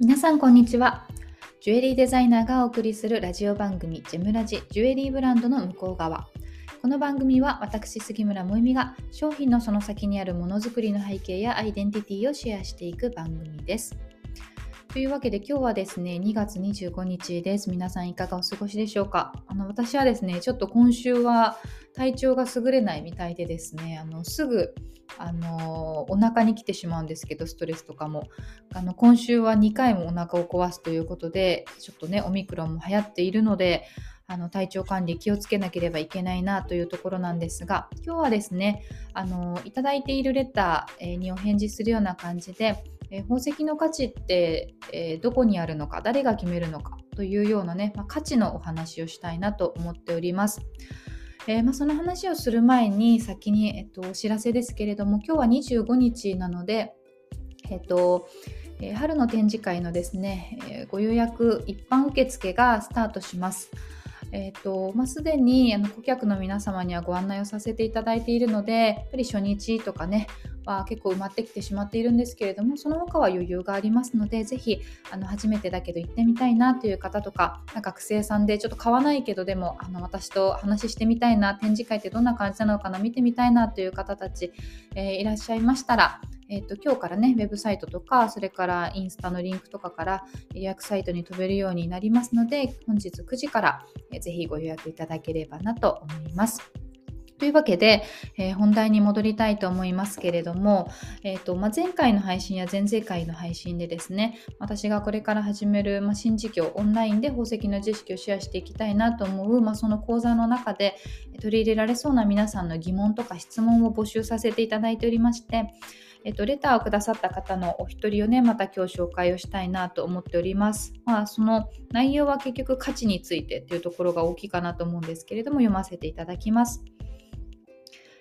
皆さんこんにちは。ジュエリーデザイナーがお送りするラジオ番組ジェムラジジュエリーブランドの向こう側。この番組は私杉村萌実が商品のその先にあるものづくりの背景やアイデンティティをシェアしていく番組です。というわけで今日はですね2月25日です。皆さんいかがお過ごしでしょうか？あの私はですねちょっと今週は体調が優れないみたいでですねあのすぐあのお腹に来てしまうんですけどストレスとかも。あの今週は2回もお腹を壊すということでちょっとねオミクロンも流行っているのであの体調管理気をつけなければいけないなというところなんですが今日はですねあのいただいているレターにお返事するような感じでえ宝石の価値って、えー、どこにあるのか誰が決めるのかというようなね、まあ、価値のお話をしたいなと思っております。えー、まあ、その話をする前に先に、えっと、お知らせですけれども今日は25日なので、えっとえ、春の展示会のですね、えご予約一般受付がスタートします。えーとまあ、すでにあの顧客の皆様にはご案内をさせていただいているのでやっぱり初日とかねは結構埋まってきてしまっているんですけれどもその他は余裕がありますのでぜひあの初めてだけど行ってみたいなという方とか学生さんでちょっと買わないけどでもあの私と話してみたいな展示会ってどんな感じなのかな見てみたいなという方たち、えー、いらっしゃいましたらえーと、今日からね、ウェブサイトとか、それからインスタのリンクとかから予約サイトに飛べるようになりますので、本日9時から、えー、ぜひご予約いただければなと思います。というわけで、えー、本題に戻りたいと思いますけれども、えーとまあ、前回の配信や前々回の配信でですね私がこれから始める、まあ、新事業オンラインで宝石の知識をシェアしていきたいなと思う、まあ、その講座の中で取り入れられそうな皆さんの疑問とか質問を募集させていただいておりましてえっと、レターをくださった方のお一人をね、また今日紹介をしたいなと思っております。まあ、その内容は結局価値についてっていうところが大きいかなと思うんですけれども、読ませていただきます。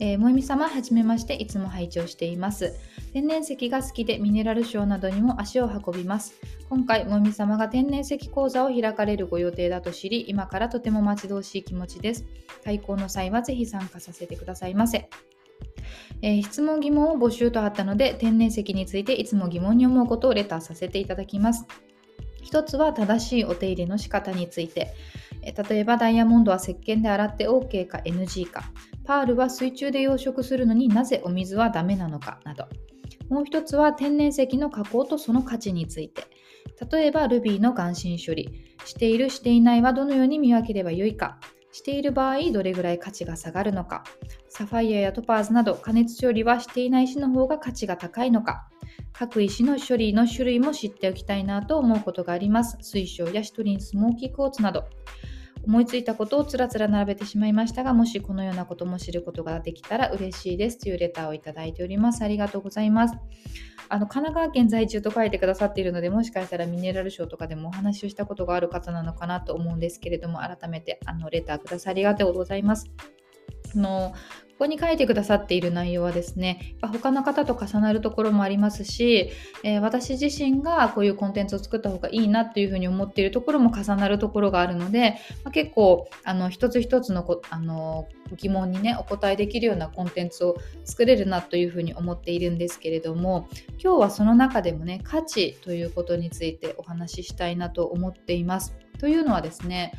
えー、もえみ様、はじめまして、いつも拝聴しています。天然石が好きでミネラルショーなどにも足を運びます。今回、もえみ様が天然石講座を開かれるご予定だと知り、今からとても待ち遠しい気持ちです。対抗の際はぜひ参加させてくださいませ。えー、質問疑問を募集とあったので、天然石についていつも疑問に思うことをレターさせていただきます。一つは正しいお手入れの仕方について。例えばダイヤモンドは石鹸で洗って OK か NG か。パールは水中で養殖するのになぜお水はダメなのかなど。もう一つは天然石の加工とその価値について。例えばルビーの眼神処理。しているしていないはどのように見分ければよいか。している場合どれぐらい価値が下がるのか。サファイアやトパーズなど加熱処理はしていない石の方が価値が高いのか。各石の処理の種類も知っておきたいなと思うことがあります。水晶やシトリンスモーキークォーツなど。思いついたことをつらつら並べてしまいましたが、もしこのようなことも知ることができたら嬉しいですというレターをいただいております。ありがとうございます。あの神奈川県在住と書いてくださっているので、もしかしたらミネラルショーとかでもお話をしたことがある方なのかなと思うんですけれども、改めてあのレターくださりありがとうございます。のここに書いてくださっている内容はですね、他の方と重なるところもありますし、えー、私自身がこういうコンテンツを作った方がいいなっていうふうに思っているところも重なるところがあるので、まあ、結構あの一つ一つのこあの疑問にねお答えできるようなコンテンツを作れるなというふうに思っているんですけれども今日はその中でもね価値ということについてお話ししたいなと思っています。というのはですね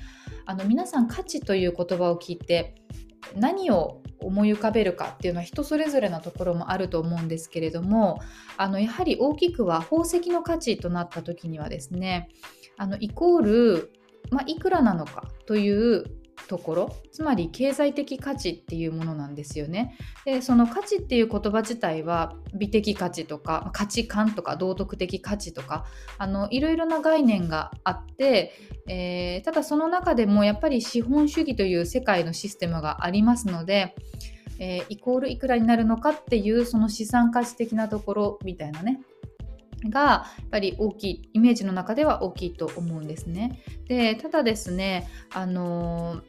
あの皆さん価値という言葉を聞いて何を思い浮かべるかっていうのは人それぞれのところもあると思うんですけれどもあのやはり大きくは宝石の価値となった時にはですねあのイコール、まあ、いくらなのかというところつまり経済的価値っていうものなんですよね。でその価値っていう言葉自体は美的価値とか価値観とか道徳的価値とかあのいろいろな概念があって、えー、ただその中でもやっぱり資本主義という世界のシステムがありますので、えー、イコールいくらになるのかっていうその資産価値的なところみたいなねがやっぱり大きいイメージの中では大きいと思うんですね。でただですねあの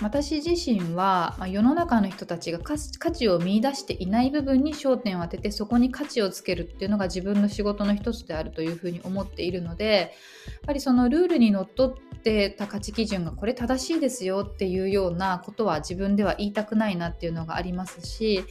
私自身は、まあ、世の中の人たちが価値を見いだしていない部分に焦点を当ててそこに価値をつけるっていうのが自分の仕事の一つであるというふうに思っているのでやっぱりそのルールにのっとってた価値基準がこれ正しいですよっていうようなことは自分では言いたくないなっていうのがありますし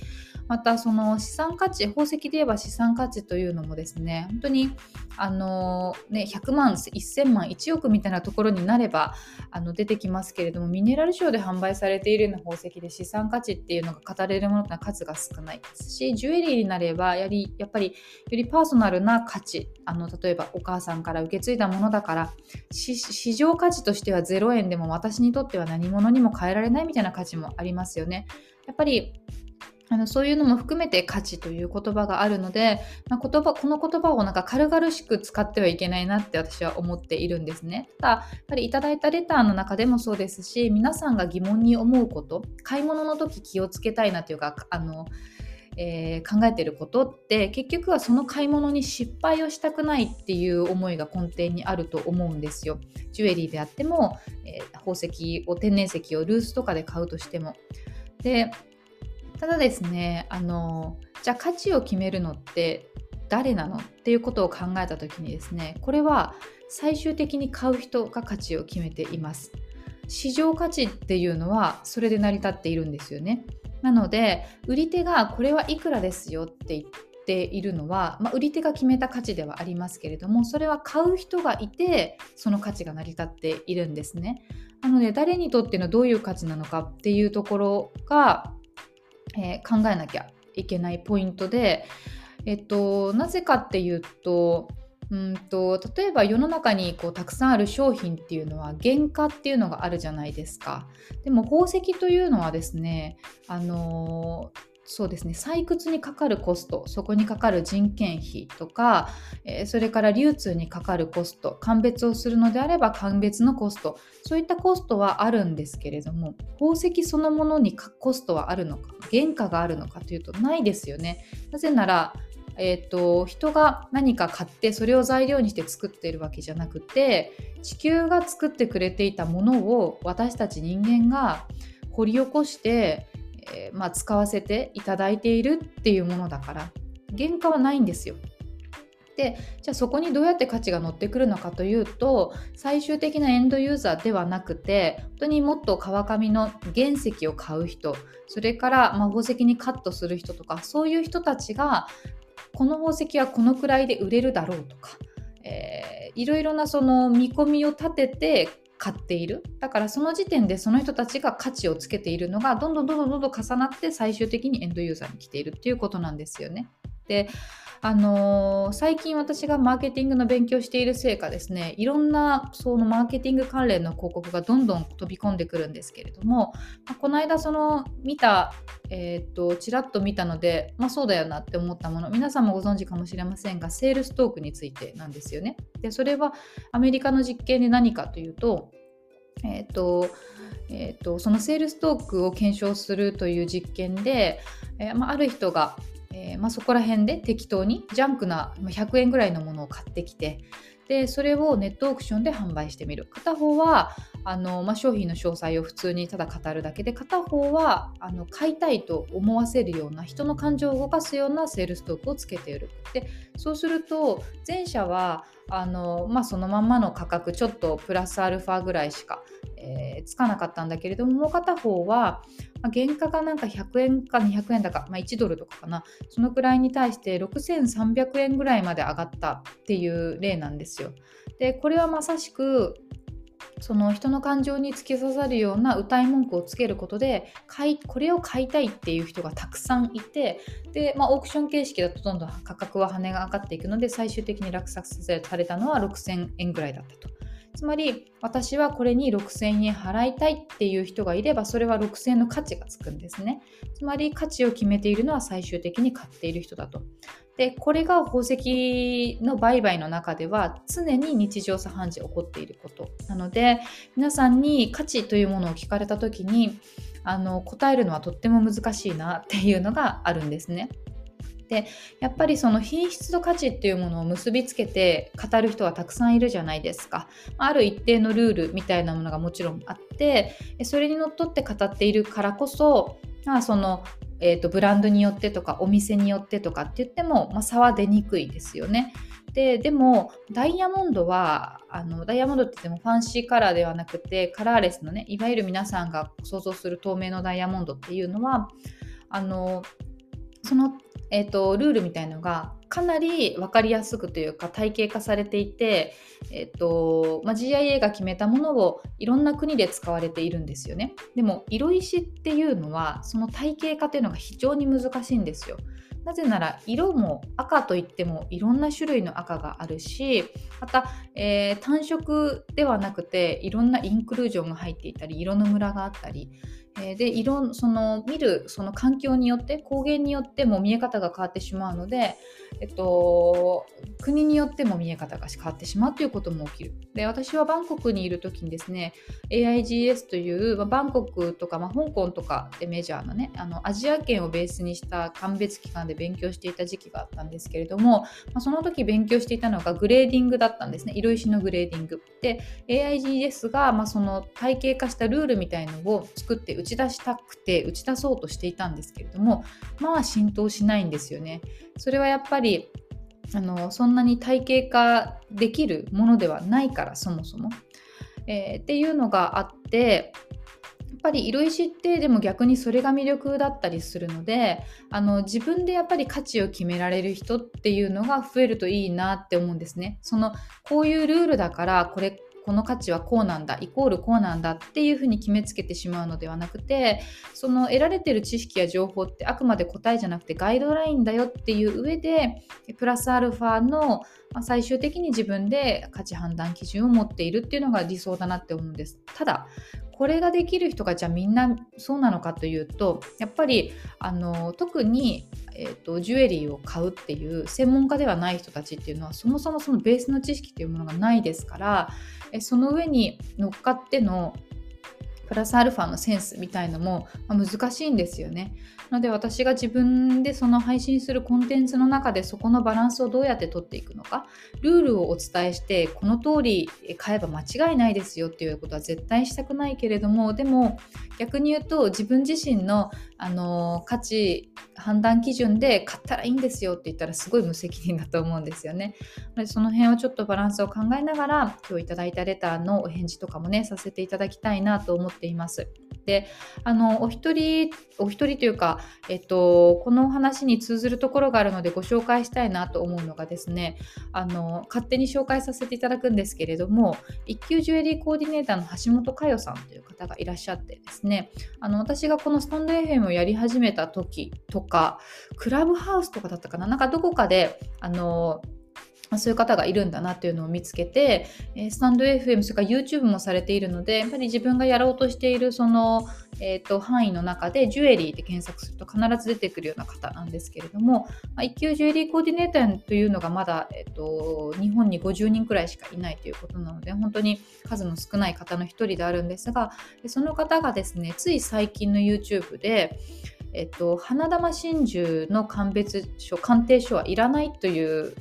またその資産価値宝石で言えば資産価値というのもですね本当にあのね100万1000万1億みたいなところになればあの出てきますけれどもミネラルショーで販売されているような宝石で資産価値っていうのが語れるものってのは数が少ないですしジュエリーになればやりやっぱりよりパーソナルな価値あの例えばお母さんから受け継いだものだから市場価値としては0円でも私にとっては何物にも変えられないみたいな価値もありますよね。やっぱりあのそういうのも含めて価値という言葉があるので、まあ、言葉この言葉をなんか軽々しく使ってはいけないなって私は思っているんですね。ただやっぱりいただいたレターの中でもそうですし皆さんが疑問に思うこと買い物の時気をつけたいなというかあのえー、考えてることって結局はその買い物に失敗をしたくないっていう思いが根底にあると思うんですよ。ジュエリーであっても、えー、宝石を天然石をルースとかで買うとしても。でただですねあのじゃあ価値を決めるのって誰なの？っていうことを考えた時にですねこれは最終的に買う人が価値を決めています。市場価値っていうのはそれで成り立っているんですよね。なので売り手がこれはいくらですよって言っているのは、まあ、売り手が決めた価値ではありますけれどもそれは買う人がいてその価値が成り立っているんですね。なので誰にとってのどういう価値なのかっていうところが、えー、考えなきゃいけないポイントで、えっと、なぜかっていうとうんと例えば世の中にこうたくさんある商品っていうのは原価っていうのがあるじゃないですか。でも宝石というのはですね、あのーそうですね。採掘にかかるコストそこにかかる人件費とか、えー、それから流通にかかるコスト鑑別をするのであれば鑑別のコストそういったコストはあるんですけれども宝石そのものにコストはあるのか原価があるのかというとないですよね。なぜならえーと、人が何か買ってそれを材料にして作っているわけじゃなくて地球が作ってくれていたものを私たち人間が掘り起こして、えー、まあ、使わせていただいているっていうものだから原価はないんですよ。でじゃあそこにどうやって価値が乗ってくるのかというと最終的なエンドユーザーではなくて本当にもっと川上の原石を買う人それから、まあ、宝石にカットする人とかそういう人たちがこの宝石はこのくらいで売れるだろうとか、えー、いろいろなその見込みを立てて買っているだからその時点でその人たちが価値をつけているのがどんどんどんどんどん重なって最終的にエンドユーザーに来ているっていうことなんですよね。であのー、最近私がマーケティングの勉強しているせいかですねいろんなそのマーケティング関連の広告がどんどん飛び込んでくるんですけれども、まあ、この間その見たえー、っとちらっと見たので、まあ、そうだよなって思ったもの皆さんもご存知かもしれませんがセールストークについてなんですよね。でそれはアメリカの実験で何かというと,、えー、っとえーと、そのセールストークを検証するという実験で、えーまあ、ある人がえー、まあ、そこら辺で適当にジャンクな100円ぐらいのものを買ってきてでそれをネットオークションで販売してみる。片方はあの、まあ、商品の詳細を普通にただ語るだけで片方はあの買いたいと思わせるような人の感情を動かすようなセールストークをつけている。でそうすると前者はあの、まあ、そのまんまの価格ちょっとプラスアルファぐらいしか、えー、つかなかったんだけれどももう片方はまあ、原価がなんか100円か200円だか、まあ、1ドルとかかなそのくらいに対して6300円ぐらいまで上がったっていう例なんですよ。でこれはまさしくその人の感情に突き刺さるような歌い文句をつけることで買いこれを買いたいっていう人がたくさんいてで、まあ、オークション形式だとどんどん価格は跳ね上がっていくので最終的に落札されたのは6000円ぐらいだったと。つまり私はこれに6000円払いたいっていう人がいればそれは6000円の価値がつくんですね。つまり価値を決めているのは最終的に買っている人だと。でこれが宝石の売買の中では常に日常茶飯事起こっていること。なので皆さんに価値というものを聞かれた時にあの答えるのはとっても難しいなっていうのがあるんですね。でやっぱりその品質と価値っていうものを結びつけて語る人はたくさんいるじゃないですか。ある一定のルールみたいなものがもちろんあってそれにのっとって語っているからこそまあそのえーと、ブランドによってとかお店によってとかって言っても、まあ、差は出にくいですよね。ででもダイヤモンドはあのダイヤモンドって言ってもファンシーカラーではなくてカラーレスのねいわゆる皆さんが想像する透明のダイヤモンドっていうのはあのその、えーと、ルールみたいのがかなり分かりやすくというか体系化されていて、えーとまあ、GIA が決めたものをいろんな国で使われているんですよね。でも色石っていうのはその体系化っていうのが非常に難しいんですよ。なぜなら色も赤といってもいろんな種類の赤があるしまた、えー、単色ではなくていろんなインクルージョンが入っていたり色のムラがあったり、で色その見るその環境によって光源によっても見え方が変わってしまうので、えっと、国によっても見え方が変わってしまうということも起きる。で私はバンコクにいる時にですね AIGS という、まあ、バンコクとか、まあ、香港とかでメジャーなねあのアジア圏をベースにした鑑別機関で勉強していた時期があったんですけれども、まあ、その時勉強していたのがグレーディングだったんですね色石のグレーディング。で AIGS が、まあ、その体系化したルールみたいのを作って打ち出したくて打ち出そうとしていたんですけれどもまあ浸透しないんですよね。それはやっぱりあのそんなに体系化できるものではないからそもそも。えー、っていうのがあってやっぱり色石ってでも逆にそれが魅力だったりするのであの自分でやっぱり価値を決められる人っていうのが増えるといいなって思うんですね。そのこういうルールだからこれこの価値はこうなんだイコールこうなんだっていうふうに決めつけてしまうのではなくてその得られてる知識や情報ってあくまで答えじゃなくてガイドラインだよっていう上でプラスアルファのまあ最終的に自分で価値判断基準を持っているっていうのが理想だなって思うんです。ただこれができる人がじゃあみんなそうなのかというとやっぱりあの特に、えーと、ジュエリーを買うっていう専門家ではない人たちっていうのはそもそもそのベースの知識っていうものがないですからえその上に乗っかってのプラスアルファのセンスみたいのも、ま難しいんですよね。なので私が自分でその配信するコンテンツの中でそこのバランスをどうやって取っていくのかルールをお伝えしてこの通り買えば間違いないですよっていうことは絶対したくないけれどもでも逆に言うと自分自身のあの価値判断基準で買ったらいいんですよって言ったらすごい無責任だと思うんですよね。でその辺をちょっとバランスを考えながら今日いただいたレターのお返事とかもねさせていただきたいなと思っています。であのお一人お一人というか、えっと、このお話に通ずるところがあるのでご紹介したいなと思うのがですねあの勝手に紹介させていただくんですけれども一級ジュエリーコーディネーターの橋本佳代さんという方がいらっしゃってですねあの私がこのスタンド FM をやり始めた時とかクラブハウスとかだったかななんかどこかであのそういう方がいるんだなっていうのを見つけて、えスタンド FM、それから YouTube もされているので、やっぱり自分がやろうとしているその、えーと、範囲の中で、ジュエリーって検索すると必ず出てくるような方なんですけれども、まあ、一級ジュエリーコーディネーターというのがまだ、えーと、日本に50人くらいしかいないということなので、本当に数の少ない方の一人であるんですが、その方がですね、つい最近の YouTube で、えっと、花玉真珠の鑑別書鑑定書はいらないという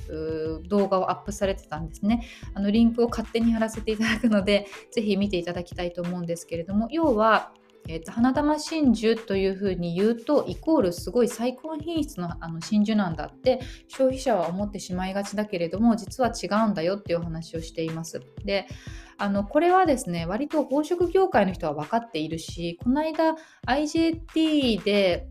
動画をアップされてたんですね。あのリンクを勝手に貼らせていただくので是非見ていただきたいと思うんですけれども要はえーと、花玉真珠というふうに言うとイコールすごい最高品質のあの真珠なんだって消費者は思ってしまいがちだけれども実は違うんだよっていうお話をしています。であのこれはですね割と宝飾業界の人は分かっているしこの間 IJT で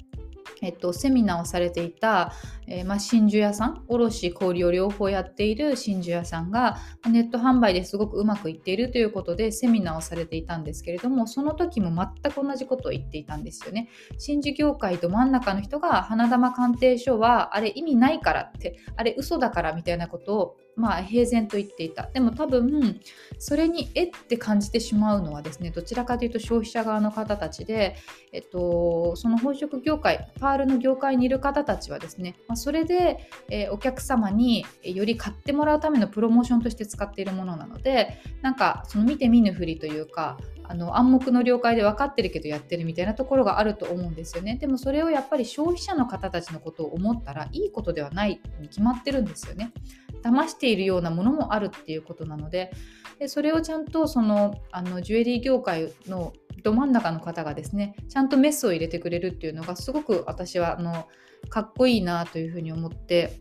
えっと、セミナーをされていた、えー、まあ、真珠屋さん卸小売を両方やっている真珠屋さんがネット販売ですごくうまくいっているということでセミナーをされていたんですけれどもその時も全く同じことを言っていたんですよね。真珠業界ど真ん中の人が花珠鑑定書はあれ意味ないからってあれ嘘だからみたいなことをまあ、平然と言っていた。でも多分、それにえって感じてしまうのはですね、どちらかというと消費者側の方たちで、えっと、その宝飾業界、パールの業界にいる方たちはですね、まあ、それで、えー、お客様により買ってもらうためのプロモーションとして使っているものなので、なんか、その見て見ぬふりというか、あの暗黙の了解で分かってるけどやってるみたいなところがあると思うんですよね。でもそれをやっぱり消費者の方たちのことを思ったらいいことではないに決まってるんですよね。騙しているようなものもあるっていうことなのででそれをちゃんとそのあのジュエリー業界のど真ん中の方がですねちゃんとメスを入れてくれるっていうのがすごく私はあのかっこいいなというふうに思って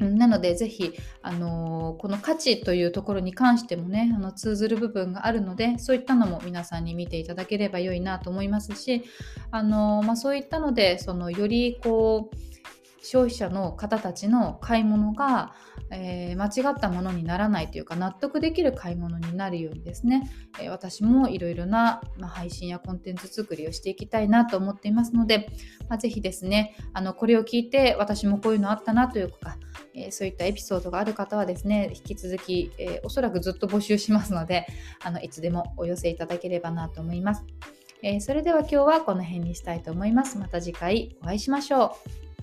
なので、ぜひ、あのー、この価値というところに関してもね、あの通ずる部分があるので、そういったのも皆さんに見ていただければ良いなと思いますし、あのー、まあ、そういったので、そのよりこう、消費者の方たちの買い物が、えー、間違ったものにならないというか納得できる買い物になるようにですね、えー、私もいろいろな、まあ、配信やコンテンツ作りをしていきたいなと思っていますので、まあ、ぜひですねあのこれを聞いて私もこういうのあったなというか、えー、そういったエピソードがある方はですね引き続き、えおそらくずっと募集しますのであのいつでもお寄せいただければなと思います。えそれでは今日はこの辺にしたいと思います。また次回お会いしましょう。